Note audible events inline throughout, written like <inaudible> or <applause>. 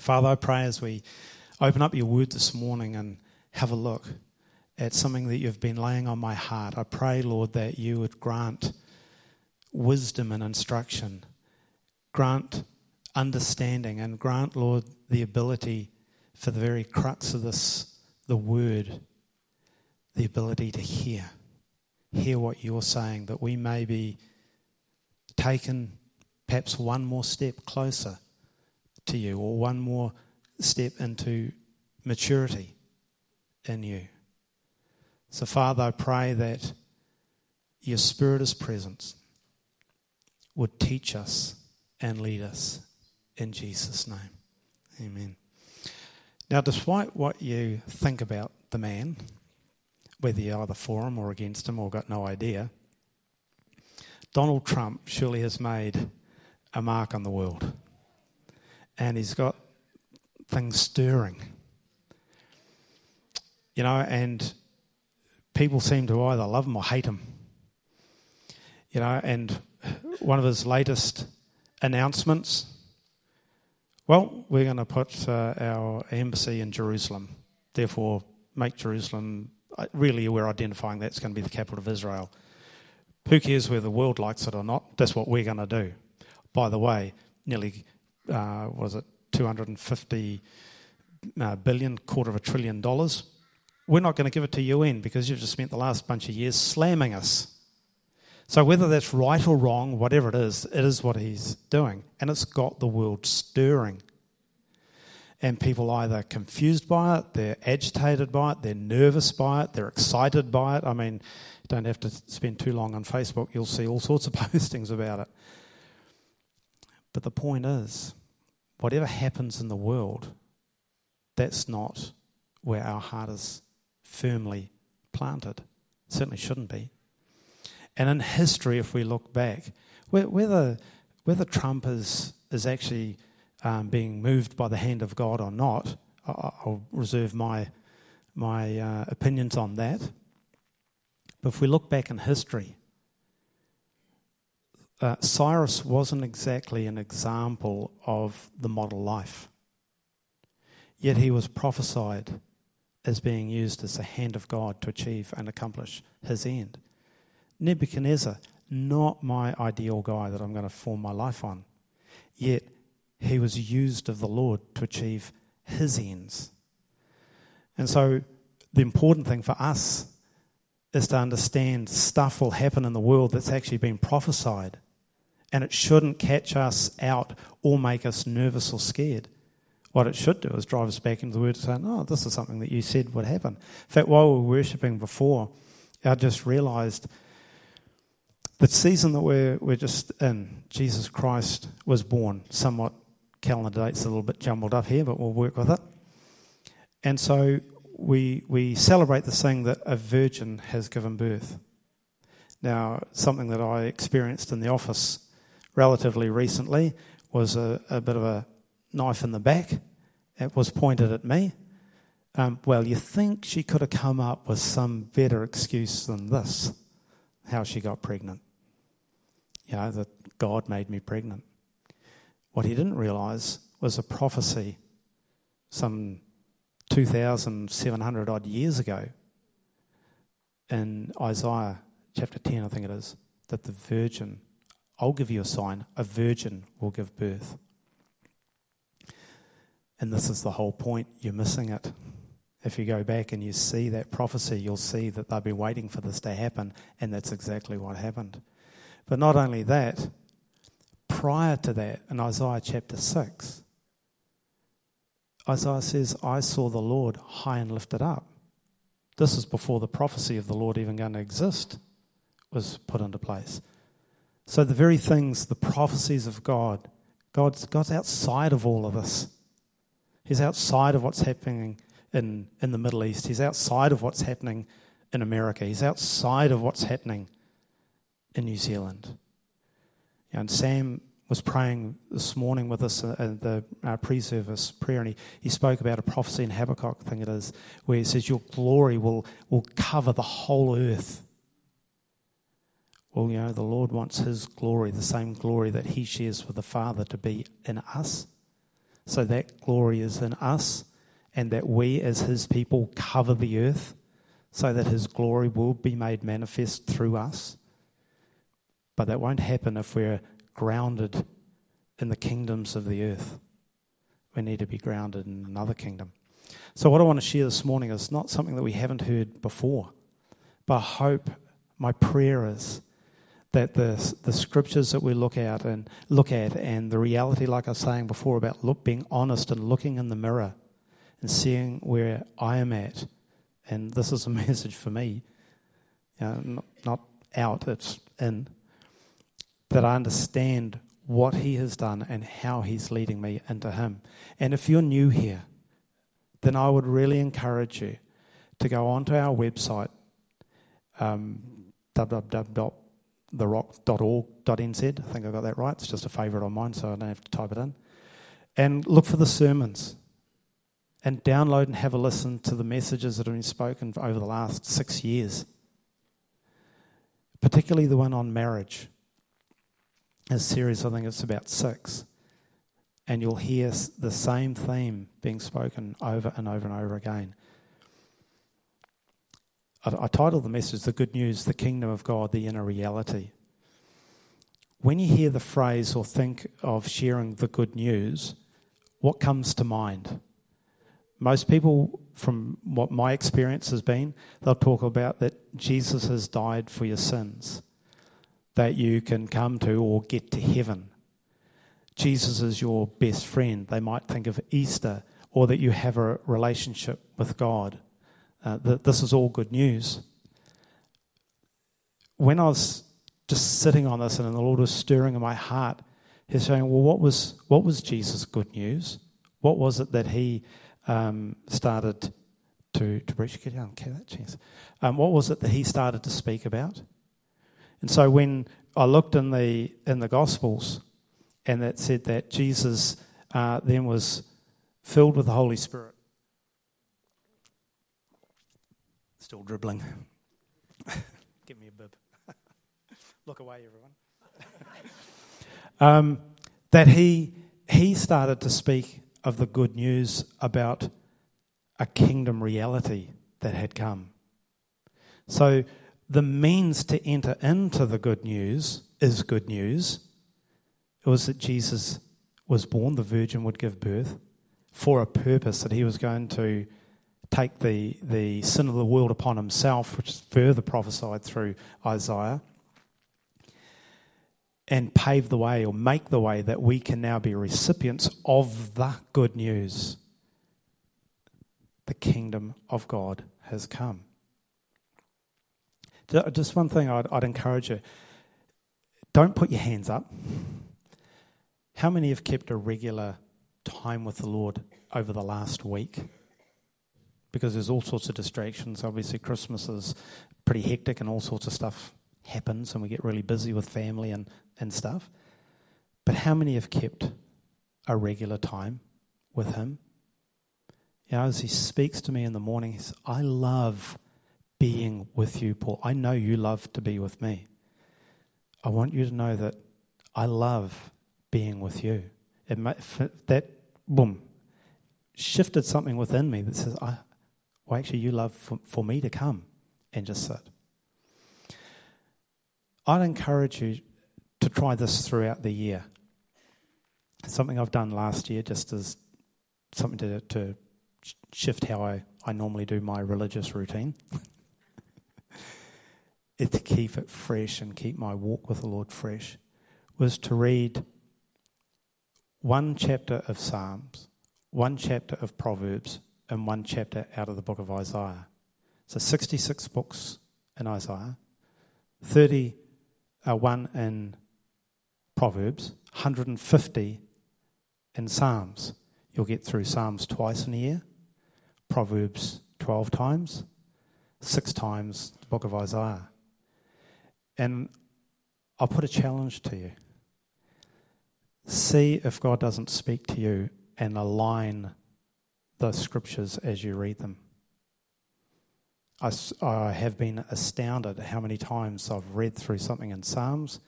Father, I pray as we open up your word this morning and have a look at something that you've been laying on my heart, I pray, Lord, that you would grant wisdom and instruction, grant understanding, and grant, Lord, the ability for the very crux of this, the word, the ability to hear. Hear what you're saying, that we may be taken perhaps one more step closer to you or one more step into maturity in you. So, Father, I pray that your Spirit is present, would teach us and lead us in Jesus' name. Amen. Now, despite what you think about the man, whether you're either for him or against him or got no idea, Donald Trump surely has made a mark on the world. And he's got things stirring. You know, and people seem to either love him or hate him. You know, and one of his latest announcements well, we're going to put uh, our embassy in Jerusalem. Therefore, make Jerusalem, uh, really, we're identifying that's going to be the capital of Israel. Who cares whether the world likes it or not? That's what we're going to do. By the way, nearly, uh, was it 250 uh, billion, quarter of a trillion dollars? We're not going to give it to UN because you've just spent the last bunch of years slamming us. So, whether that's right or wrong, whatever it is, it is what he's doing. And it's got the world stirring. And people either confused by it, they're agitated by it, they're nervous by it, they're excited by it. I mean, you don't have to spend too long on Facebook, you'll see all sorts of <laughs> postings about it. But the point is, whatever happens in the world, that's not where our heart is firmly planted. Certainly shouldn't be. And in history, if we look back, whether, whether Trump is, is actually um, being moved by the hand of God or not, I'll reserve my, my uh, opinions on that. But if we look back in history, uh, Cyrus wasn't exactly an example of the model life. Yet he was prophesied as being used as the hand of God to achieve and accomplish his end. Nebuchadnezzar, not my ideal guy that I'm going to form my life on. Yet he was used of the Lord to achieve his ends. And so the important thing for us is to understand stuff will happen in the world that's actually been prophesied. And it shouldn't catch us out or make us nervous or scared. What it should do is drive us back into the Word and say, oh, this is something that you said would happen. In fact, while we were worshipping before, I just realized the season that we're, we're just in, Jesus Christ was born. Somewhat calendar dates a little bit jumbled up here, but we'll work with it. And so we, we celebrate the saying that a virgin has given birth. Now, something that I experienced in the office relatively recently was a, a bit of a knife in the back. It was pointed at me. Um, well, you think she could have come up with some better excuse than this, how she got pregnant you know, that God made me pregnant. What he didn't realize was a prophecy some 2,700 odd years ago in Isaiah chapter 10, I think it is, that the virgin, I'll give you a sign, a virgin will give birth. And this is the whole point. You're missing it. If you go back and you see that prophecy, you'll see that they've been waiting for this to happen, and that's exactly what happened. But not only that, prior to that, in Isaiah chapter 6, Isaiah says, I saw the Lord high and lifted up. This is before the prophecy of the Lord even going to exist was put into place. So the very things, the prophecies of God, God's, God's outside of all of this. He's outside of what's happening in, in the Middle East. He's outside of what's happening in America. He's outside of what's happening in New Zealand. And Sam was praying this morning with us at the uh, pre service prayer, and he, he spoke about a prophecy in Habakkuk, I think it is, where he says, Your glory will, will cover the whole earth. Well, you know, the Lord wants His glory, the same glory that He shares with the Father, to be in us. so that glory is in us and that we as his people cover the earth so that his glory will be made manifest through us. But that won't happen if we're grounded in the kingdoms of the earth. We need to be grounded in another kingdom. So, what I want to share this morning is not something that we haven't heard before, but I hope my prayer is that the, the scriptures that we look at and look at and the reality, like I was saying before, about look, being honest and looking in the mirror and seeing where I am at. And this is a <laughs> message for me, you know, not, not out, it's in. That I understand what He has done and how He's leading me into Him. And if you're new here, then I would really encourage you to go onto our website, um, www.therock.org.nz. I think I got that right. It's just a favourite on mine, so I don't have to type it in. And look for the sermons and download and have a listen to the messages that have been spoken over the last six years, particularly the one on marriage. A series, I think it's about six. And you'll hear the same theme being spoken over and over and over again. I, I titled the message The Good News, the Kingdom of God, the Inner Reality. When you hear the phrase or think of sharing the good news, what comes to mind? Most people, from what my experience has been, they'll talk about that Jesus has died for your sins, that you can come to or get to heaven. Jesus is your best friend. They might think of Easter, or that you have a relationship with God uh, that this is all good news. When I was just sitting on this and the Lord was stirring in my heart, He's saying, Well, what was, what was Jesus' good news? What was it that He um, started to, to preach? Get down, okay, that chance. Um, what was it that He started to speak about? And so when I looked in the, in the Gospels, and that said that Jesus uh, then was filled with the Holy Spirit Still dribbling. <laughs> Give me a bib. <laughs> Look away, everyone. <laughs> um, that he, he started to speak of the good news about a kingdom reality that had come. So, the means to enter into the good news is good news. It was that Jesus was born, the virgin would give birth for a purpose, that he was going to take the, the sin of the world upon himself, which is further prophesied through Isaiah, and pave the way or make the way that we can now be recipients of the good news. The kingdom of God has come. Just one thing I'd, I'd encourage you don't put your hands up. How many have kept a regular time with the Lord over the last week? Because there's all sorts of distractions. Obviously, Christmas is pretty hectic and all sorts of stuff happens, and we get really busy with family and, and stuff. But how many have kept a regular time with Him? You know, as He speaks to me in the morning, He says, I love being with you, Paul. I know you love to be with me. I want you to know that I love being with you. It, that, boom, shifted something within me that says, I, or actually you love for, for me to come and just sit. I'd encourage you to try this throughout the year. Something I've done last year just as something to, to shift how I, I normally do my religious routine. <laughs> it to keep it fresh and keep my walk with the Lord fresh was to read one chapter of Psalms, one chapter of Proverbs, in one chapter out of the book of Isaiah. So 66 books in Isaiah, 30 uh, in Proverbs, 150 in Psalms. You'll get through Psalms twice in a year, Proverbs 12 times, six times the book of Isaiah. And I'll put a challenge to you. See if God doesn't speak to you and align the scriptures as you read them. I, I have been astounded how many times I've read through something in Psalms,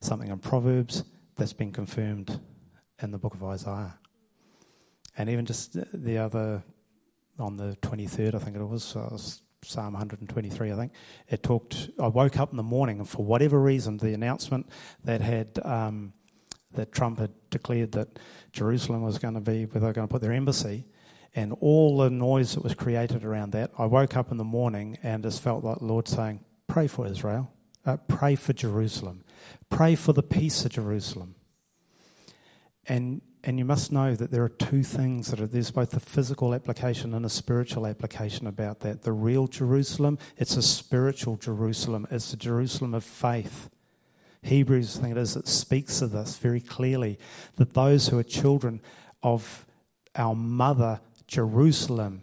something in Proverbs that's been confirmed in the book of Isaiah. And even just the other, on the 23rd, I think it was, uh, Psalm 123, I think, it talked. I woke up in the morning, and for whatever reason, the announcement that had um, that Trump had declared that Jerusalem was going to be where they were going to put their embassy, and all the noise that was created around that, I woke up in the morning and just felt like the Lord saying, "Pray for Israel, uh, pray for Jerusalem, pray for the peace of Jerusalem." And and you must know that there are two things that are there's both a physical application and a spiritual application about that. The real Jerusalem, it's a spiritual Jerusalem, it's the Jerusalem of faith. Hebrews, I think it is, it speaks of this very clearly that those who are children of our mother Jerusalem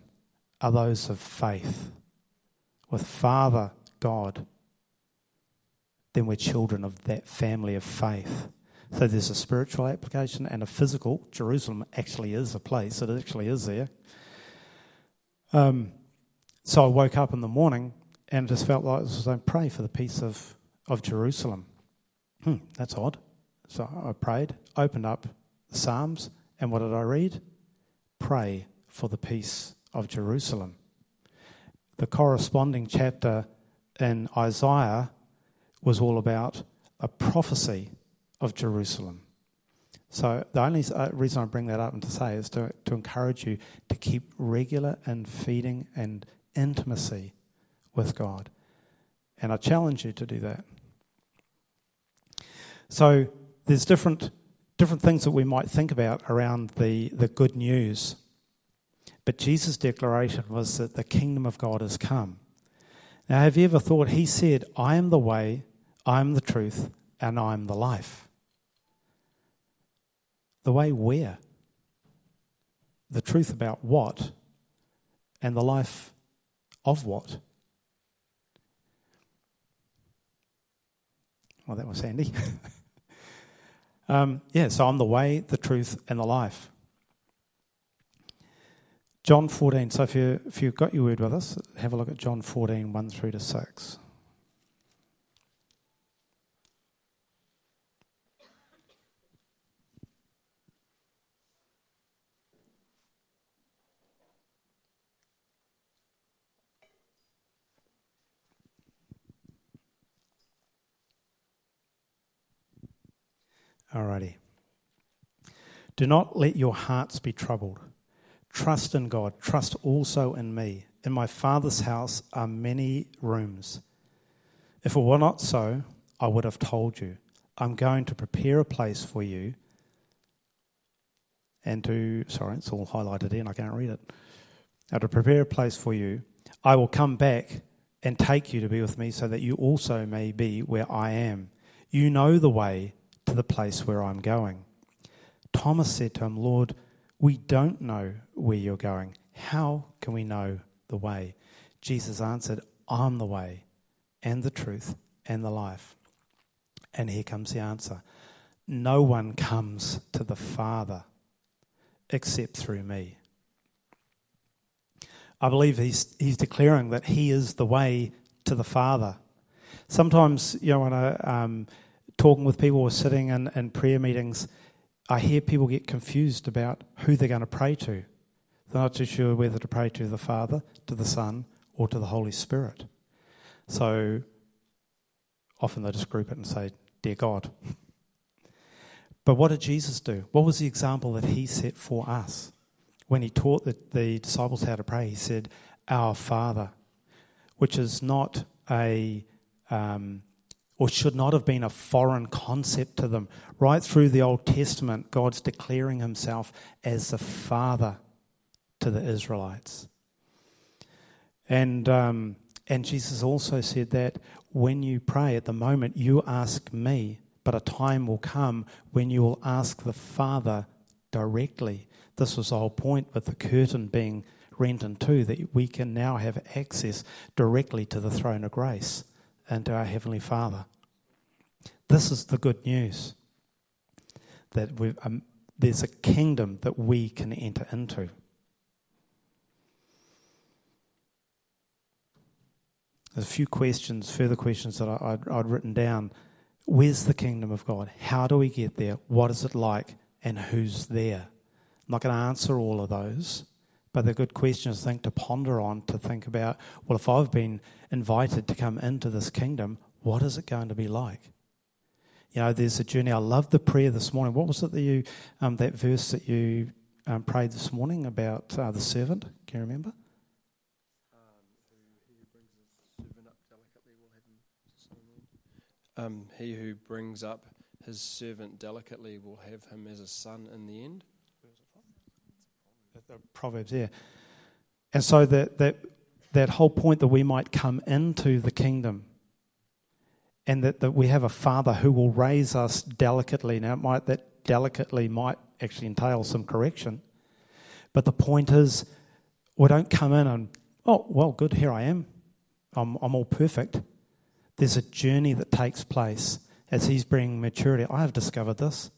are those of faith. With Father God, then we're children of that family of faith. So there's a spiritual application and a physical. Jerusalem actually is a place, it actually is there. Um, so I woke up in the morning and just felt like I was going to pray for the peace of, of Jerusalem. Hmm, that's odd. So I prayed, opened up the Psalms, and what did I read? Pray for the peace of Jerusalem. The corresponding chapter in Isaiah was all about a prophecy of Jerusalem. So the only uh, reason I bring that up and to say is to, to encourage you to keep regular and feeding and intimacy with God. And I challenge you to do that. So there's different different things that we might think about around the, the good news. But Jesus' declaration was that the kingdom of God has come. Now, have you ever thought, He said, I am the way, I am the truth, and I am the life? The way where? The truth about what? And the life of what? Well, that was handy. <laughs> um, yeah, so I'm the way, the truth, and the life. John 14. So if, you, if you've got your word with us, have a look at John 14, 1 through to 6. Alrighty. Do not let your hearts be troubled. Trust in God. Trust also in me. In my Father's house are many rooms. If it were not so, I would have told you. I'm going to prepare a place for you. And to, sorry, it's all highlighted in, I can't read it. Now, to prepare a place for you, I will come back and take you to be with me so that you also may be where I am. You know the way to the place where I'm going. Thomas said to him, Lord, we don't know where you're going. How can we know the way? Jesus answered, I'm the way and the truth and the life. And here comes the answer No one comes to the Father except through me. I believe he's, he's declaring that he is the way to the Father. Sometimes, you know, when I, um, talking with people or sitting in, in prayer meetings, I hear people get confused about who they're going to pray to. They're not too sure whether to pray to the Father, to the Son, or to the Holy Spirit. So often they just group it and say, Dear God. But what did Jesus do? What was the example that he set for us? When he taught the, the disciples how to pray, he said, Our Father, which is not a um, or should not have been a foreign concept to them. Right through the Old Testament, God's declaring himself as the Father to the Israelites. And, um, and Jesus also said that when you pray, at the moment you ask me, but a time will come when you will ask the Father directly. This was the whole point with the curtain being rent in two, that we can now have access directly to the throne of grace and to our Heavenly Father. This is the good news that um, there's a kingdom that we can enter into. There's a few questions, further questions that I, I'd, I'd written down. Where's the kingdom of God? How do we get there? What is it like? And who's there? I'm not going to answer all of those, but they're good questions, I think, to ponder on, to think about, well, if I've been invited to come into this kingdom, what is it going to be like? You know, there's a journey. I love the prayer this morning. What was it that you, um, that verse that you um, prayed this morning about uh, the servant? Can you remember? Um, he who brings up his servant delicately will have him as a son in the end. The Proverbs, yeah. And so that, that, that whole point that we might come into the kingdom and that, that we have a father who will raise us delicately. Now, might, that delicately might actually entail some correction. But the point is, we don't come in and, oh, well, good, here I am. I'm, I'm all perfect. There's a journey that takes place as he's bringing maturity. I have discovered this.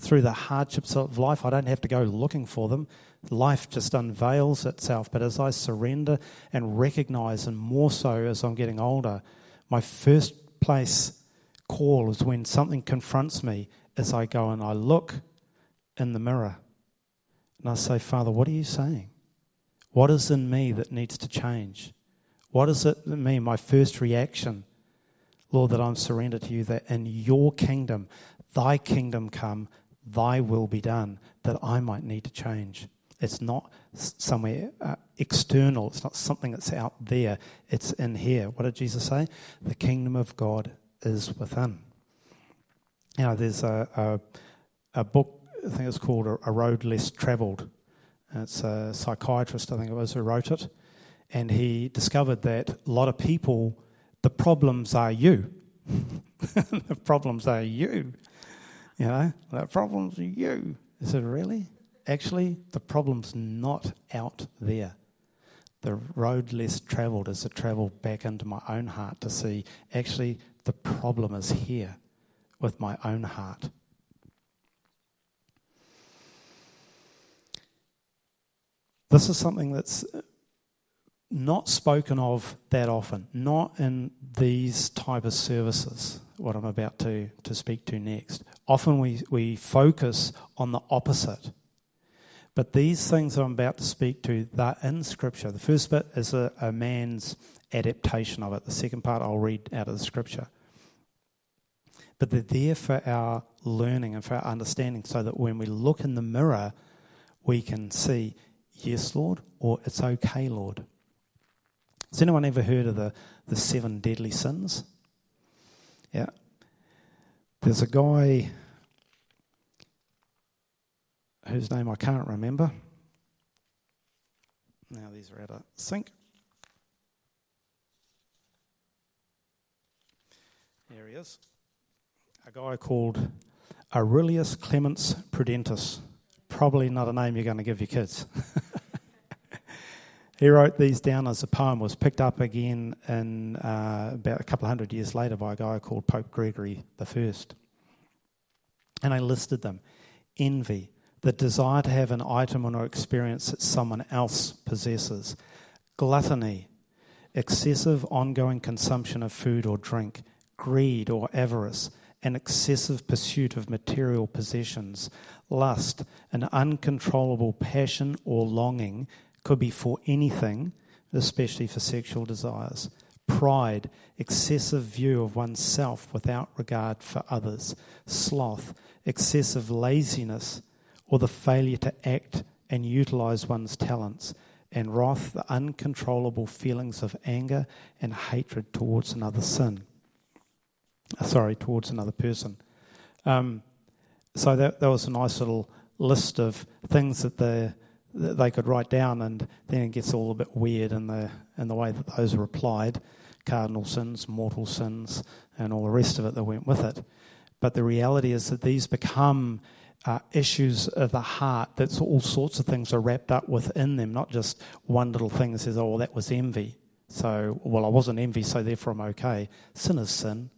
Through the hardships of life, I don't have to go looking for them. Life just unveils itself. But as I surrender and recognize, and more so as I'm getting older, my first place call is when something confronts me as I go and I look in the mirror and I say, Father, what are you saying? What is in me that needs to change? What is it in me? My first reaction Lord, that I'm surrendered to you, that in your kingdom, thy kingdom come, thy will be done, that I might need to change. It's not somewhere uh, external, it's not something that's out there, it's in here. What did Jesus say? The kingdom of God is within. You know, there's a, a, a book, I think it's called A, Road Less Travelled. It's a psychiatrist, I think it was, who wrote it. And he discovered that a lot of people the problems are you. <laughs> the problems are you. You know, the problems are you. Is it really? Actually, the problem's not out there. The road less travelled is to travel back into my own heart to see actually the problem is here with my own heart. This is something that's not spoken of that often, not in these type of services, what I'm about to, to speak to next. Often we, we focus on the opposite. But these things I'm about to speak to, they're in Scripture. The first bit is a, a man's adaptation of it. The second part I'll read out of the Scripture. But they're there for our learning and for our understanding so that when we look in the mirror, we can see, yes, Lord, or it's okay, Lord. Has anyone ever heard of the, the seven deadly sins? Yeah. There's a guy whose name I can't remember. Now these are out of sync. There he is. A guy called Aurelius Clemens Prudentius. Probably not a name you're going to give your kids. <laughs> He wrote these down as a poem, was picked up again in uh, about a couple of hundred years later by a guy called Pope Gregory I. And I listed them. Envy, the desire to have an item or experience that someone else possesses, gluttony, excessive ongoing consumption of food or drink, greed or avarice, an excessive pursuit of material possessions, lust, an uncontrollable passion or longing could be for anything, especially for sexual desires. Pride, excessive view of oneself without regard for others. Sloth, excessive laziness, or the failure to act and utilize one's talents. And wrath, the uncontrollable feelings of anger and hatred towards another sin. Uh, sorry, towards another person. Um, so that, that was a nice little list of things that the that they could write down, and then it gets all a bit weird in the in the way that those are applied, cardinal sins, mortal sins, and all the rest of it that went with it. But the reality is that these become uh, issues of the heart. That's all sorts of things are wrapped up within them, not just one little thing that says, "Oh, well, that was envy." So, well, I wasn't envy, so therefore I'm okay. Sin is sin.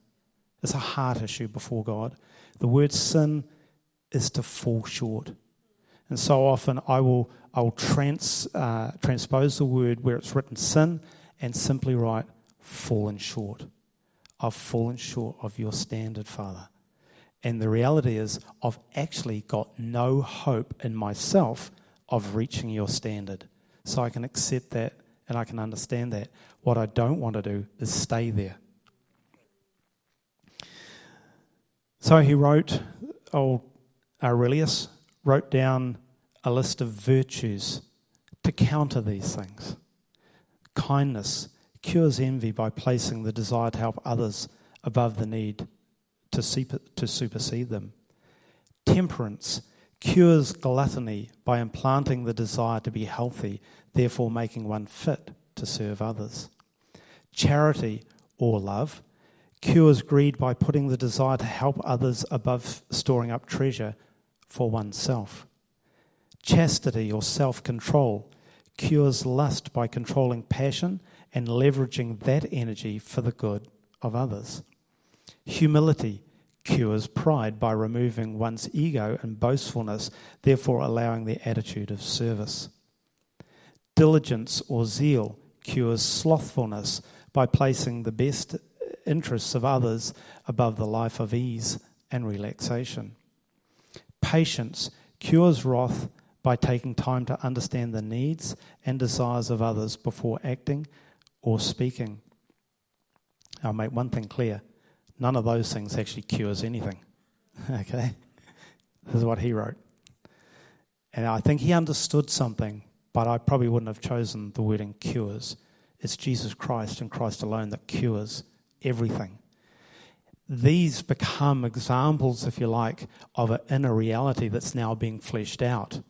It's a heart issue before God. The word sin is to fall short. And so often I will, I will trans, uh, transpose the word where it's written sin and simply write fallen short. I've fallen short of your standard, Father. And the reality is, I've actually got no hope in myself of reaching your standard. So I can accept that and I can understand that. What I don't want to do is stay there. So he wrote, old Aurelius wrote down a list of virtues to counter these things. Kindness cures envy by placing the desire to help others above the need to, to supersede them. Temperance cures gluttony by implanting the desire to be healthy, therefore making one fit to serve others. Charity or love cures greed by putting the desire to help others above storing up treasure for oneself. Chastity or self control cures lust by controlling passion and leveraging that energy for the good of others. Humility cures pride by removing one's ego and boastfulness, therefore allowing the attitude of service. Diligence or zeal cures slothfulness by placing the best interests of others above the life of ease and relaxation. Patience cures wrath by taking time to understand the needs and desires of others before acting or speaking. I'll make one thing clear none of those things actually cures anything. <laughs> okay? This is what he wrote. And I think he understood something, but I probably wouldn't have chosen the wording cures. It's Jesus Christ and Christ alone that cures everything. These become examples, if you like, of an inner reality that's now being fleshed out.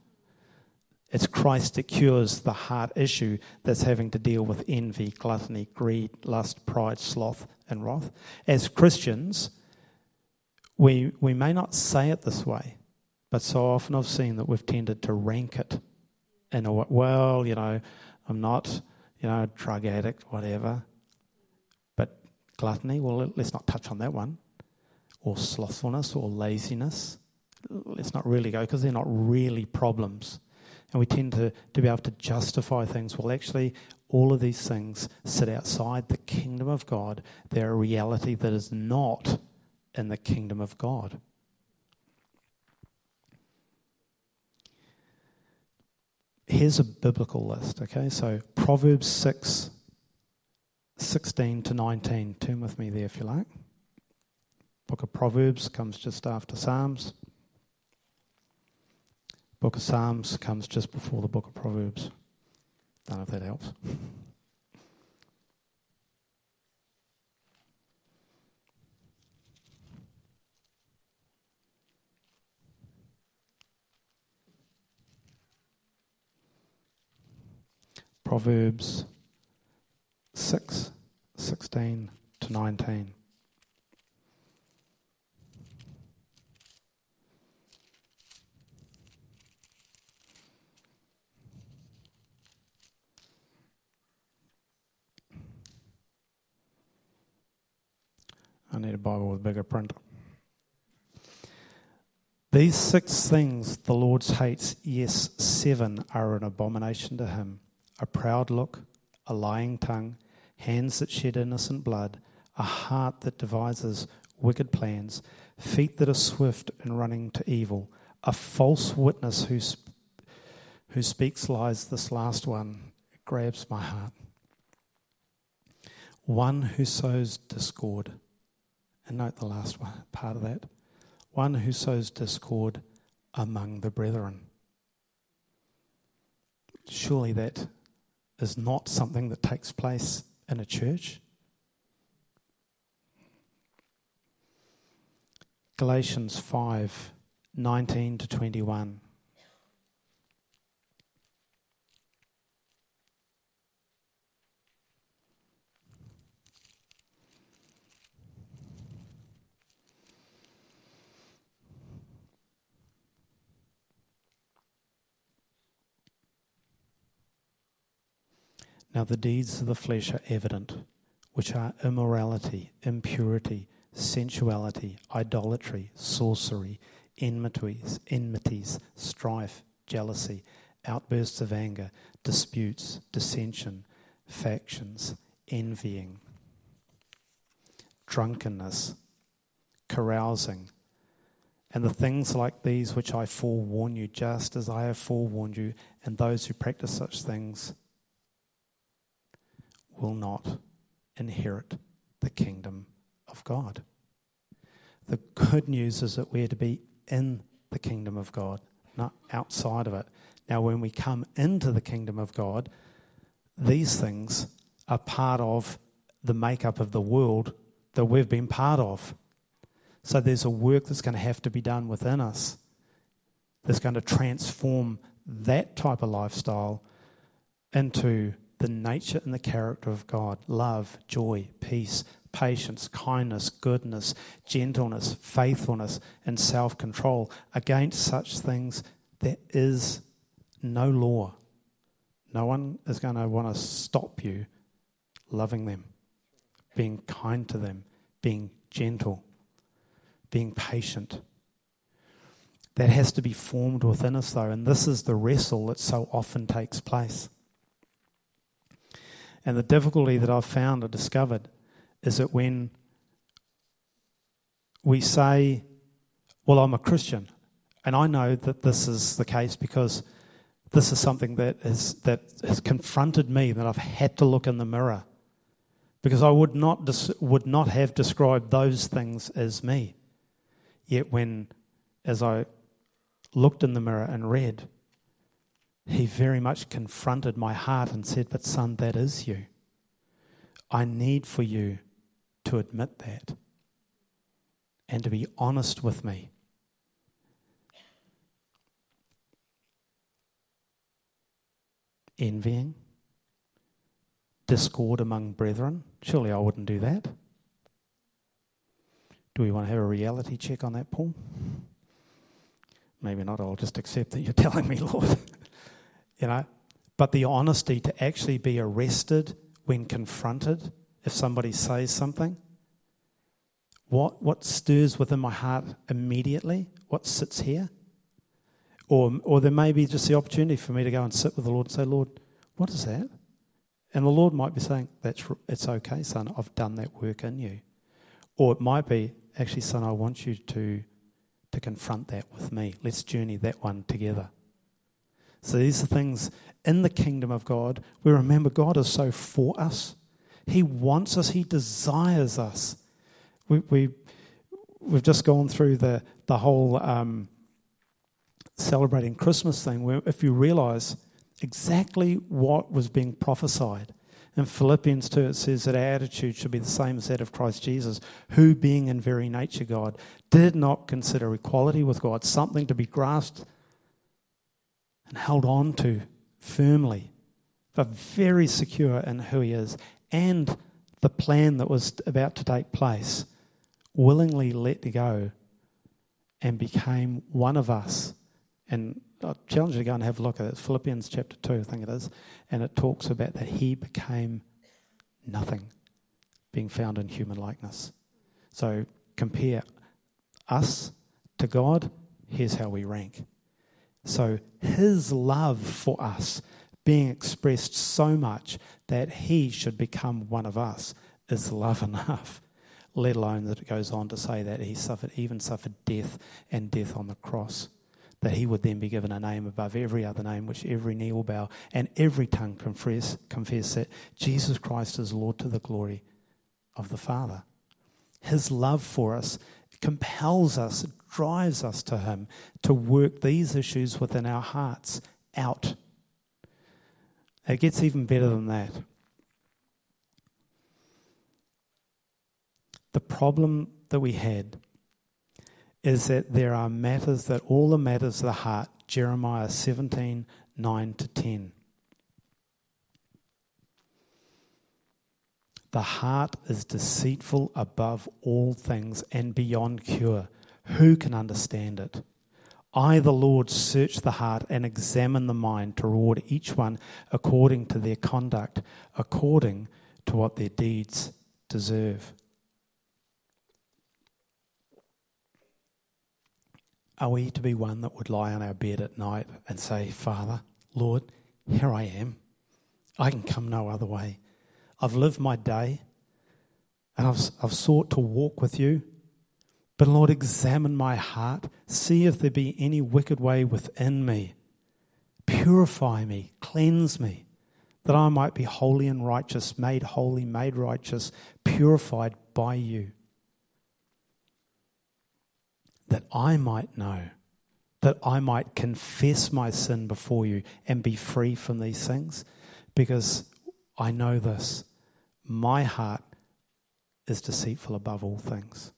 It's Christ that cures the heart issue that's having to deal with envy, gluttony, greed, lust, pride, sloth, and wrath. As Christians, we, we may not say it this way, but so often I've seen that we've tended to rank it in a well, you know, I'm not, you know, a drug addict, whatever. Gluttony, well, let's not touch on that one. Or slothfulness or laziness. Let's not really go because they're not really problems. And we tend to, to be able to justify things. Well, actually, all of these things sit outside the kingdom of God. They're a reality that is not in the kingdom of God. Here's a biblical list, okay? So Proverbs 6, 16 to 19. Turn with me there if you like. Book of Proverbs comes just after Psalms. Book of Psalms comes just before the book of Proverbs. Don't know if that helps. <laughs> Proverbs 6, 16 to 19. I need a Bible with bigger print. These six things the Lord hates, yes, seven are an abomination to him a proud look, a lying tongue, hands that shed innocent blood, a heart that devises wicked plans, feet that are swift in running to evil, a false witness who, sp- who speaks lies. This last one grabs my heart. One who sows discord and note the last one, part of that. One who sows discord among the brethren. Surely that is not something that takes place in a church. Galatians 5 19 to 21. Now, the deeds of the flesh are evident, which are immorality, impurity, sensuality, idolatry, sorcery, enmities, enmities, strife, jealousy, outbursts of anger, disputes, dissension, factions, envying, drunkenness, carousing, And the things like these which I forewarn you, just as I have forewarned you, and those who practice such things will not inherit the kingdom of God. The good news is that we're to be in the kingdom of God, not outside of it. Now, when we come into the kingdom of God, these things are part of the makeup of the world that we've been part of. So there's a work that's going to have to be done within us that's going to transform that type of lifestyle into the nature and the character of God love, joy, peace, patience, kindness, goodness, gentleness, faithfulness, and self control. Against such things, there is no law. No one is going to want to stop you loving them, being kind to them, being gentle, being patient. That has to be formed within us, though, and this is the wrestle that so often takes place. And the difficulty that I've found or discovered is that when we say, Well, I'm a Christian, and I know that this is the case because this is something that, is, that has confronted me, that I've had to look in the mirror. Because I would not, dis- would not have described those things as me. Yet, when, as I looked in the mirror and read, he very much confronted my heart and said, But son, that is you. I need for you to admit that and to be honest with me. Envying, discord among brethren. Surely I wouldn't do that. Do we want to have a reality check on that, Paul? Maybe not. I'll just accept that you're <laughs> telling me, Lord. You know, but the honesty to actually be arrested when confronted if somebody says something. What, what stirs within my heart immediately? What sits here? Or, or there may be just the opportunity for me to go and sit with the Lord and say, Lord, what is that? And the Lord might be saying, That's, It's okay, son, I've done that work in you. Or it might be, Actually, son, I want you to, to confront that with me. Let's journey that one together. So these are things in the kingdom of God. We remember God is so for us. He wants us, He desires us. We, we, we've just gone through the, the whole um, celebrating Christmas thing, where if you realize exactly what was being prophesied. In Philippians 2, it says that our attitude should be the same as that of Christ Jesus, who, being in very nature God, did not consider equality with God something to be grasped and held on to firmly, but very secure in who he is and the plan that was about to take place, willingly let go and became one of us. And I challenge you to go and have a look at it. Philippians chapter 2, I think it is. And it talks about that he became nothing, being found in human likeness. So compare us to God, here's how we rank. So his love for us being expressed so much that he should become one of us is love <laughs> enough, let alone that it goes on to say that he suffered, even suffered death and death on the cross. That he would then be given a name above every other name, which every knee will bow and every tongue confess, confess that Jesus Christ is Lord to the glory of the Father. His love for us compels us, drives us to Him to work these issues within our hearts out it gets even better than that. The problem that we had is that there are matters that all the matters of the heart, Jeremiah 17 9 to 10. The heart is deceitful above all things and beyond cure. Who can understand it? I, the Lord, search the heart and examine the mind to reward each one according to their conduct, according to what their deeds deserve. Are we to be one that would lie on our bed at night and say, Father, Lord, here I am. I can come no other way. I've lived my day and I've, I've sought to walk with you, But Lord, examine my heart. See if there be any wicked way within me. Purify me, cleanse me, that I might be holy and righteous, made holy, made righteous, purified by you. That I might know, that I might confess my sin before you and be free from these things. Because I know this my heart is deceitful above all things.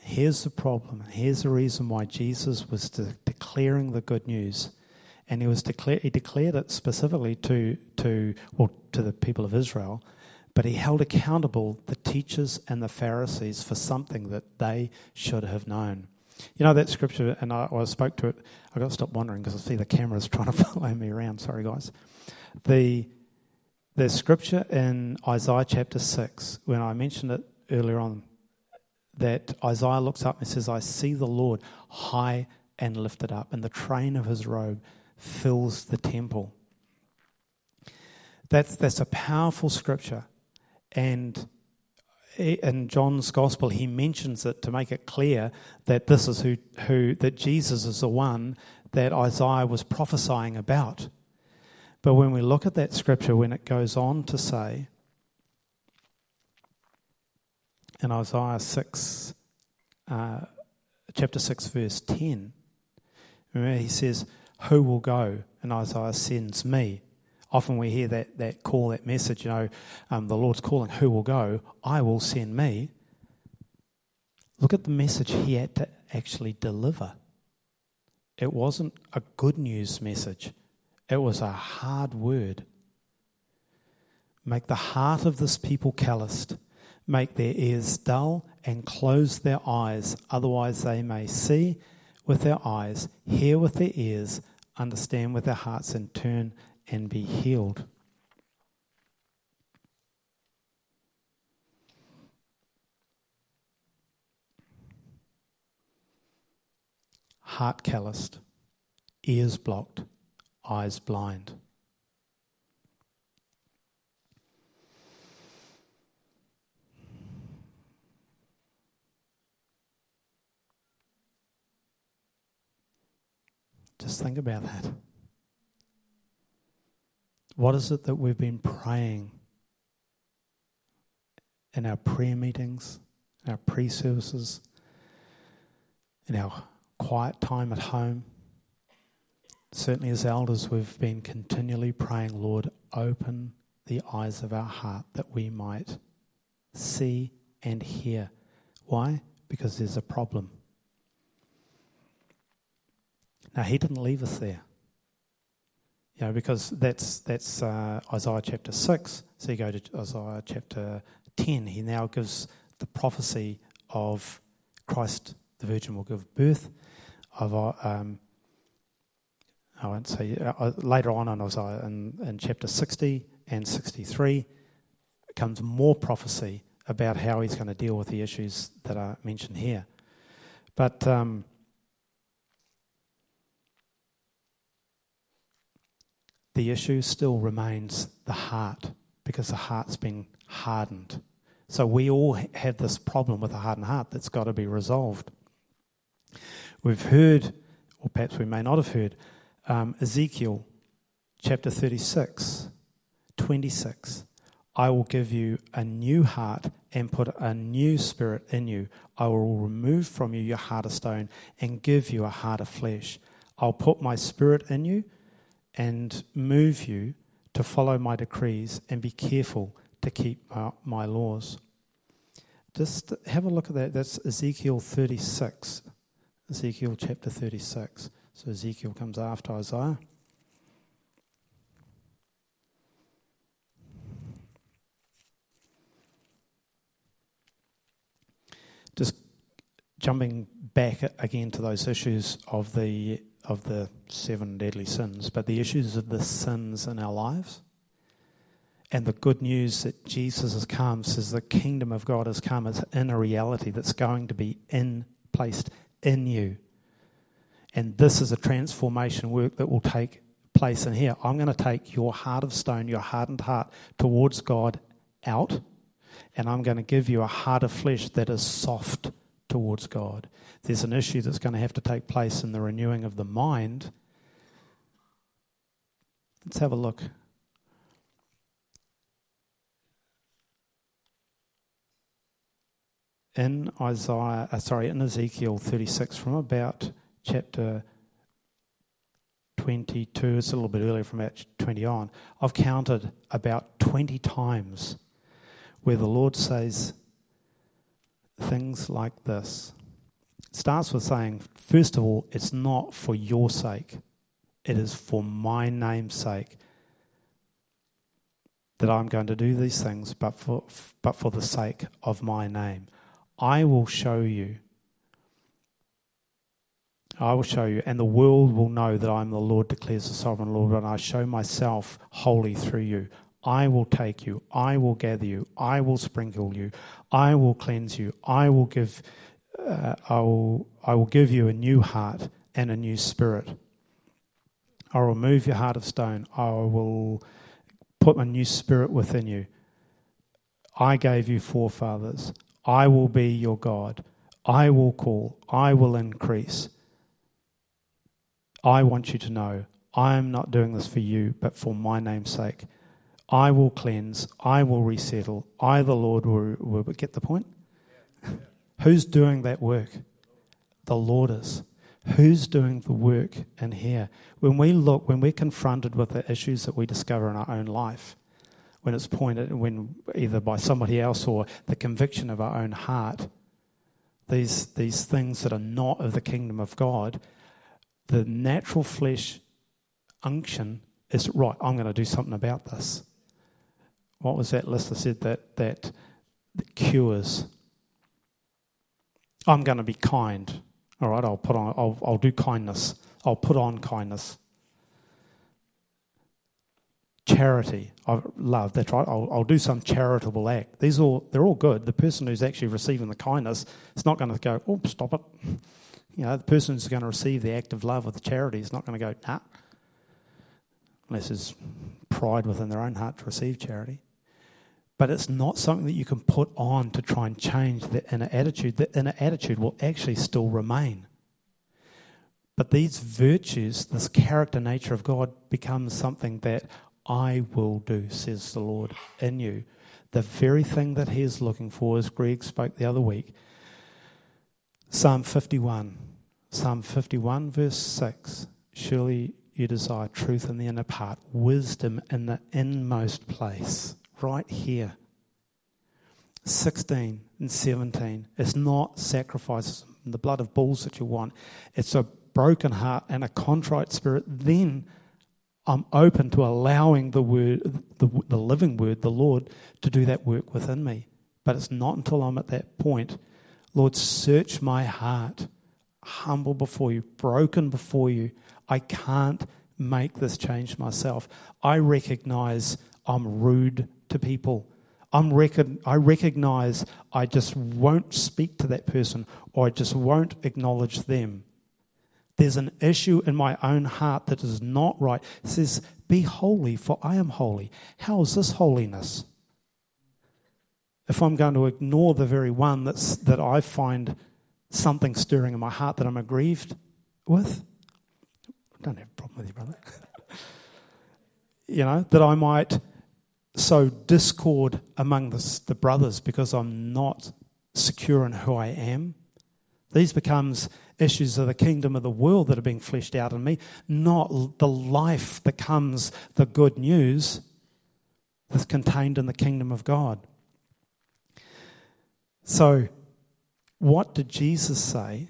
Here's the problem. Here's the reason why Jesus was de- declaring the good news. And he was declare, he declared it specifically to, to, well, to the people of Israel, but he held accountable the teachers and the Pharisees for something that they should have known. You know that scripture, and I, I spoke to it. I got to stop wondering because I see the cameras <laughs> trying to follow me around. Sorry, guys. The the scripture in Isaiah chapter six, when I mentioned it earlier on, that Isaiah looks up and says, I see the Lord high and lifted up, and the train of his robe fills the temple. That's, that's a powerful scripture. And in John's gospel, he mentions it to make it clear that this is who, who that Jesus is the one that Isaiah was prophesying about. But when we look at that scripture, when it goes on to say, in Isaiah 6, uh, chapter 6, verse 10. Remember, he says, Who will go? And Isaiah sends me. Often we hear that, that call, that message, you know, um, the Lord's calling, Who will go? I will send me. Look at the message he had to actually deliver. It wasn't a good news message, it was a hard word. Make the heart of this people calloused make their ears dull, and close their eyes, otherwise they may see with their eyes, hear with their ears, understand with their hearts, and turn and be healed. Heart calloused, ears blocked, eyes blind. Just think about that. What is it that we've been praying in our prayer meetings, our pre services, in our quiet time at home? Certainly, as elders, we've been continually praying, Lord, open the eyes of our heart that we might see and hear. Why? Because there's a problem. Now, he didn't leave us there. You know, because that's, that's uh, Isaiah chapter 6. So you go to Isaiah chapter 10. He now gives the prophecy of Christ, the Virgin will give birth. Of, uh, um, I won't say, uh, uh, later on in Isaiah, in, in chapter 60 and 63, comes more prophecy about how he's going to deal with the issues that are mentioned here. But um, the issue still remains the heart because the heart's been hardened. So we all have this problem with a hardened heart that's got to be resolved. We've heard, or perhaps we may not have heard, um, Ezekiel chapter 36, 26. I will give you a new heart and put a new spirit in you. I will remove from you your heart of stone and give you a heart of flesh. I'll put my spirit in you and move you to follow my decrees and be careful to keep my, my laws. Just have a look at that. That's Ezekiel 36. Ezekiel chapter 36. So Ezekiel comes after Isaiah. Just jumping back again to those issues of the of the seven deadly sins, but the issues of the sins in our lives. And the good news that Jesus has come says the kingdom of God has come as in a reality that's going to be in placed in you. And this is a transformation work that will take place in here. I'm going to take your heart of stone, your hardened heart towards God out. and I'm going to give you a heart of flesh that is soft towards God. There's an issue that's going to have to take place in the renewing of the mind. Let's have a look. In Isaiah, uh, sorry, in Ezekiel 36, from about chapter 22, it's a little bit earlier from about 20 on, I've counted about 20 times where the Lord says things like this. It starts with saying, first of all, it's not for your sake, it is for my name's sake that I'm going to do these things, but for, but for the sake of my name. I will show you. I will show you, and the world will know that I am the Lord, declares the sovereign Lord, and I show myself holy through you. I will take you, I will gather you, I will sprinkle you, I will cleanse you, I will give, uh, I will, I will give you a new heart and a new spirit. I will remove your heart of stone. I will put my new spirit within you. I gave you forefathers. I will be your God. I will call. I will increase. I want you to know I am not doing this for you, but for my name's sake. I will cleanse, I will resettle, I, the Lord, will, will get the point? <laughs> Who's doing that work? The Lord is. Who's doing the work in here? When we look, when we're confronted with the issues that we discover in our own life, when it's pointed, when either by somebody else or the conviction of our own heart, these, these things that are not of the kingdom of God, the natural flesh unction is right, I'm going to do something about this what was that list I said that, that, that cures? I'm going to be kind. All right, I'll put on, I'll, I'll do kindness. I'll put on kindness. Charity, I love. That's right. I'll, I'll do some charitable act. These all they're all good. The person who's actually receiving the kindness is not going to go, oh, stop it. You know, the person who's going to receive the act of love or the charity is not going to go, nah, unless there's pride within their own heart to receive charity but it's not something that you can put on to try and change the inner attitude. The inner attitude will actually still remain. But these virtues, this character nature of God, becomes something that I will do, says the Lord in you. The very thing that He is looking for, as Greg spoke the other week. Psalm 51. Psalm 51, verse 6. Surely you desire truth in the inner part, wisdom in the inmost place right here. 16 and 17. It's not sacrifices, and the blood of bulls that you want. It's a broken heart and a contrite spirit. Then I'm open to allowing the word, the, the living word, the Lord, to do that work within me. But it's not until I'm at that point, Lord, search my heart, humble before you, broken before you. I can't make this change myself. I recognize I'm rude to people. I'm recon- I recognize I just won't speak to that person or I just won't acknowledge them. There's an issue in my own heart that is not right. It says, Be holy, for I am holy. How is this holiness? If I'm going to ignore the very one that's, that I find something stirring in my heart that I'm aggrieved with, I don't have a problem with you, brother. <laughs> you know, that I might sow discord among the, the brothers because I'm not secure in who I am. These becomes issues of the kingdom of the world that are being fleshed out in me, not the life that comes, the good news that's contained in the kingdom of God. So, what did Jesus say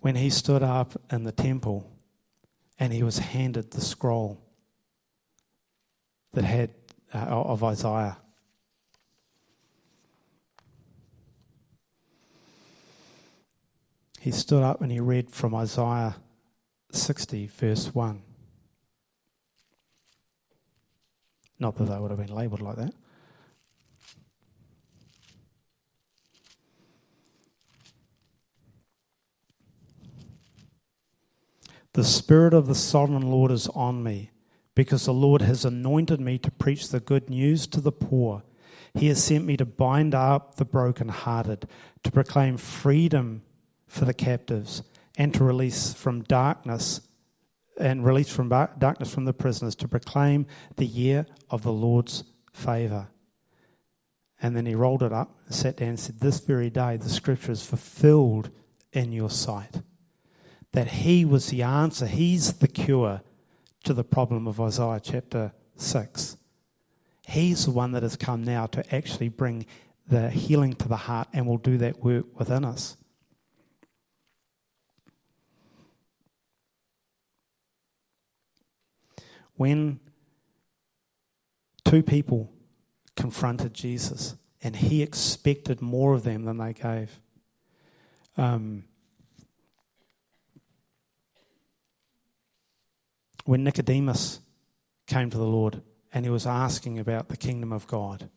when he stood up in the temple and he was handed the scroll? that had uh, of Isaiah. He stood up and he read from Isaiah 60, verse 1. Not that they would have been labelled like that. The Spirit of the Sovereign Lord is on me because the Lord has anointed me to preach the good news to the poor. He has sent me to bind up the brokenhearted, to proclaim freedom for the captives, and to release from darkness and release from darkness from the prisoners, to proclaim the year of the Lord's favor. And then he rolled it up, sat down, and said, This very day the scripture is fulfilled in your sight. That he was the answer, he's the cure to the problem of Isaiah chapter 6. He's the one that has come now to actually bring the healing to the heart and will do that work within us. When two people confronted Jesus and he expected more of them than they gave, um, when Nicodemus came to the Lord and he was asking about the kingdom of God,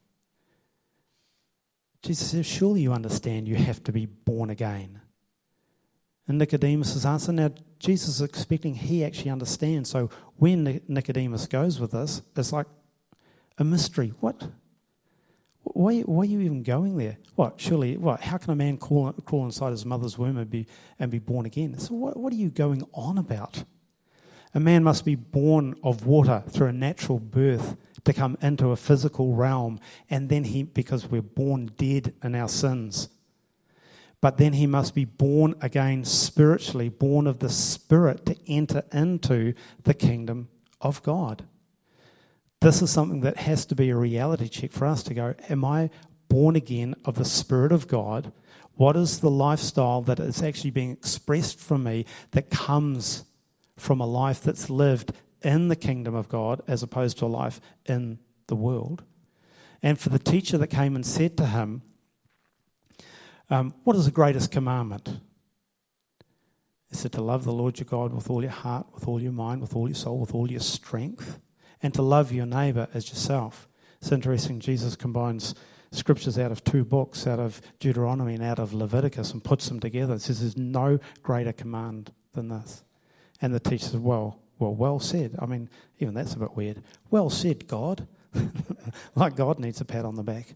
Jesus says, Surely you understand you have to be born again. And Nicodemus' answer, now Jesus is expecting he actually understands. So when Nicodemus goes with this, it's like a mystery. What? Why, why are you even going there? What? Surely, what? How can a man crawl, crawl inside his mother's womb and be, and be born again? So what, what are you going on about? A man must be born of water through a natural birth to come into a physical realm, and then he, because we're born dead in our sins. But then he must be born again spiritually, born of the Spirit to enter into the kingdom of God. This is something that has to be a reality check for us to go, Am I born again of the Spirit of God? What is the lifestyle that is actually being expressed from me that comes from a life that's lived in the kingdom of God as opposed to a life in the world. And for the teacher that came and said to him, um, What is the greatest commandment? He said, To love the Lord your God with all your heart, with all your mind, with all your soul, with all your strength, and to love your neighbour as yourself. It's interesting, Jesus combines scriptures out of two books, out of Deuteronomy and out of Leviticus, and puts them together. It says there's no greater command than this. And the teacher says, Well, well, well said. I mean, even that's a bit weird. Well said, God. <laughs> like God needs a pat on the back.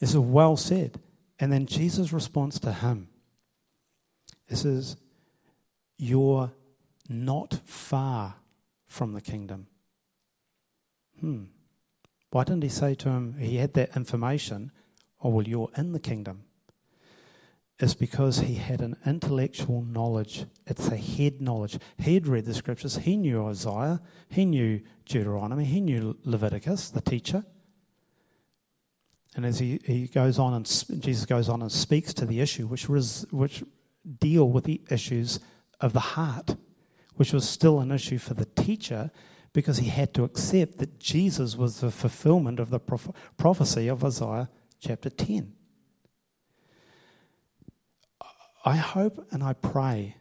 It's a well said. And then Jesus' response to him this is, You're not far from the kingdom. Hmm. Why didn't he say to him, he had that information, oh, well, you're in the kingdom? Is because he had an intellectual knowledge. It's a head knowledge. He'd read the scriptures. He knew Isaiah. He knew Deuteronomy. He knew Leviticus, the teacher. And as he, he goes on and Jesus goes on and speaks to the issue, which was which deal with the issues of the heart, which was still an issue for the teacher, because he had to accept that Jesus was the fulfillment of the prophecy of Isaiah chapter ten. I hope and I pray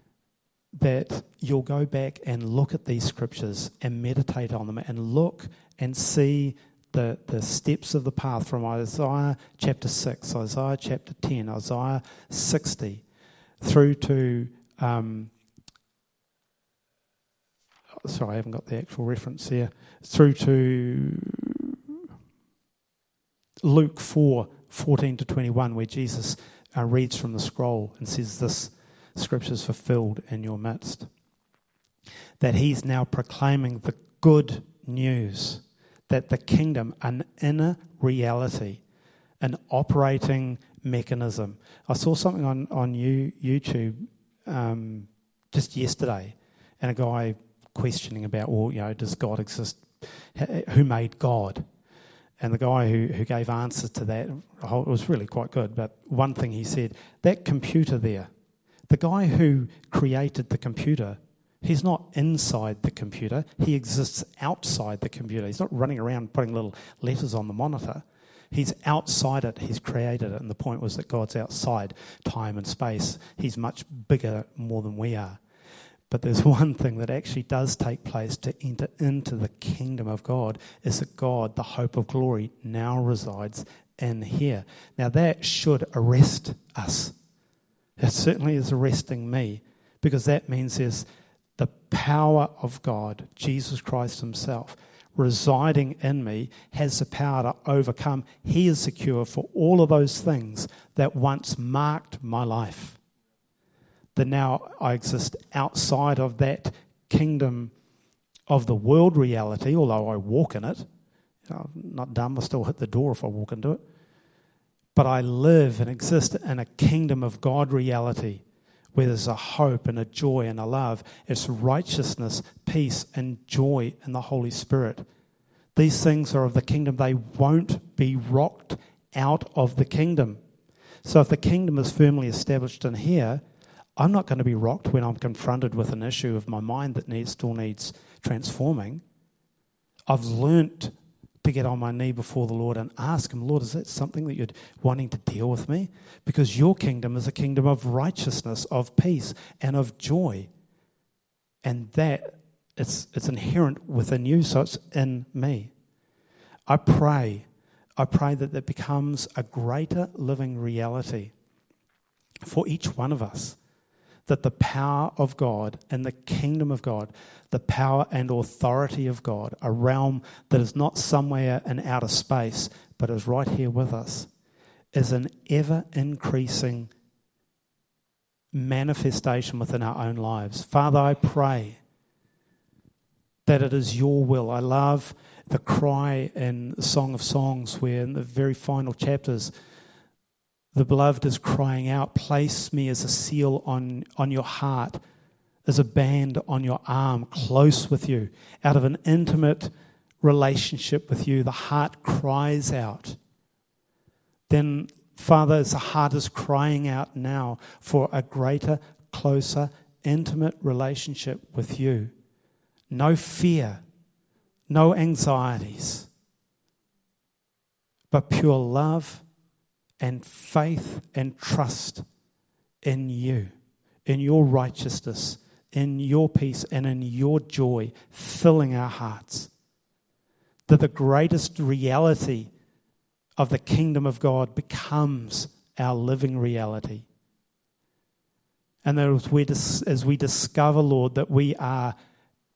that you'll go back and look at these scriptures and meditate on them and look and see the, the steps of the path from Isaiah chapter 6, Isaiah chapter 10, Isaiah 60, through to. Um, sorry, I haven't got the actual reference here. Through to Luke 4 14 to 21, where Jesus uh, reads from the scroll and says, This scripture is fulfilled in your midst. That he's now proclaiming the good news that the kingdom, an inner reality, an operating mechanism. I saw something on, on YouTube um, just yesterday, and a guy questioning about, well, you know, does God exist? Who made God? And the guy who, who gave answers to that oh, it was really quite good. But one thing he said that computer there, the guy who created the computer, he's not inside the computer, he exists outside the computer. He's not running around putting little letters on the monitor. He's outside it, he's created it. And the point was that God's outside time and space. He's much bigger, more than we are. But there's <laughs> one thing that actually does take place to enter into the kingdom of God is that God, the hope of glory, now resides in here. Now that should arrest us. It certainly is arresting me because that means there's the power of God, Jesus Christ Himself, residing in me, has the power to overcome. He is secure for all of those things that once marked my life. That now I exist outside of that kingdom of the world reality, although I walk in it. I'm not dumb, I still hit the door if I walk into it. But I live and exist in a kingdom of God reality where there's a hope and a joy and a love. It's righteousness, peace, and joy in the Holy Spirit. These things are of the kingdom. They won't be rocked out of the kingdom. So if the kingdom is firmly established in here, I'm not going to be rocked when I'm confronted with an issue of my mind that needs, still needs transforming. I've learnt to get on my knee before the Lord and ask Him, Lord, is that something that you're wanting to deal with me? Because your kingdom is a kingdom of righteousness, of peace, and of joy. And that it's, it's inherent within you, so it's in me. I pray, I pray that that becomes a greater living reality for each one of us that the power of God and the kingdom of God, the power and authority of God, a realm that is not somewhere in outer space, but is right here with us, is an ever increasing manifestation within our own lives. Father, I pray that it is your will. I love the cry in the Song of Songs, where in the very final chapters, the beloved is crying out, Place me as a seal on, on your heart, as a band on your arm, close with you. Out of an intimate relationship with you, the heart cries out. Then, Father, as the heart is crying out now for a greater, closer, intimate relationship with you, no fear, no anxieties, but pure love and faith and trust in you, in your righteousness, in your peace, and in your joy filling our hearts. That the greatest reality of the kingdom of God becomes our living reality. And that as we, as we discover, Lord, that we are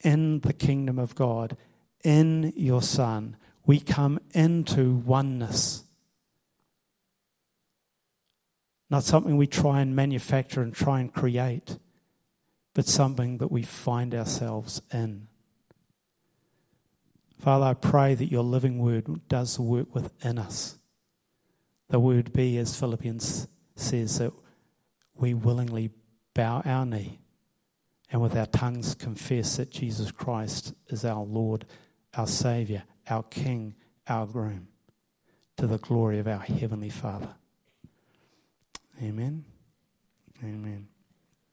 in the kingdom of God, in your Son, we come into oneness not something we try and manufacture and try and create, but something that we find ourselves in. Father, I pray that your living word does work within us. The word be, as Philippians says, that we willingly bow our knee and with our tongues confess that Jesus Christ is our Lord, our Saviour, our King, our groom, to the glory of our Heavenly Father. Amen. Amen.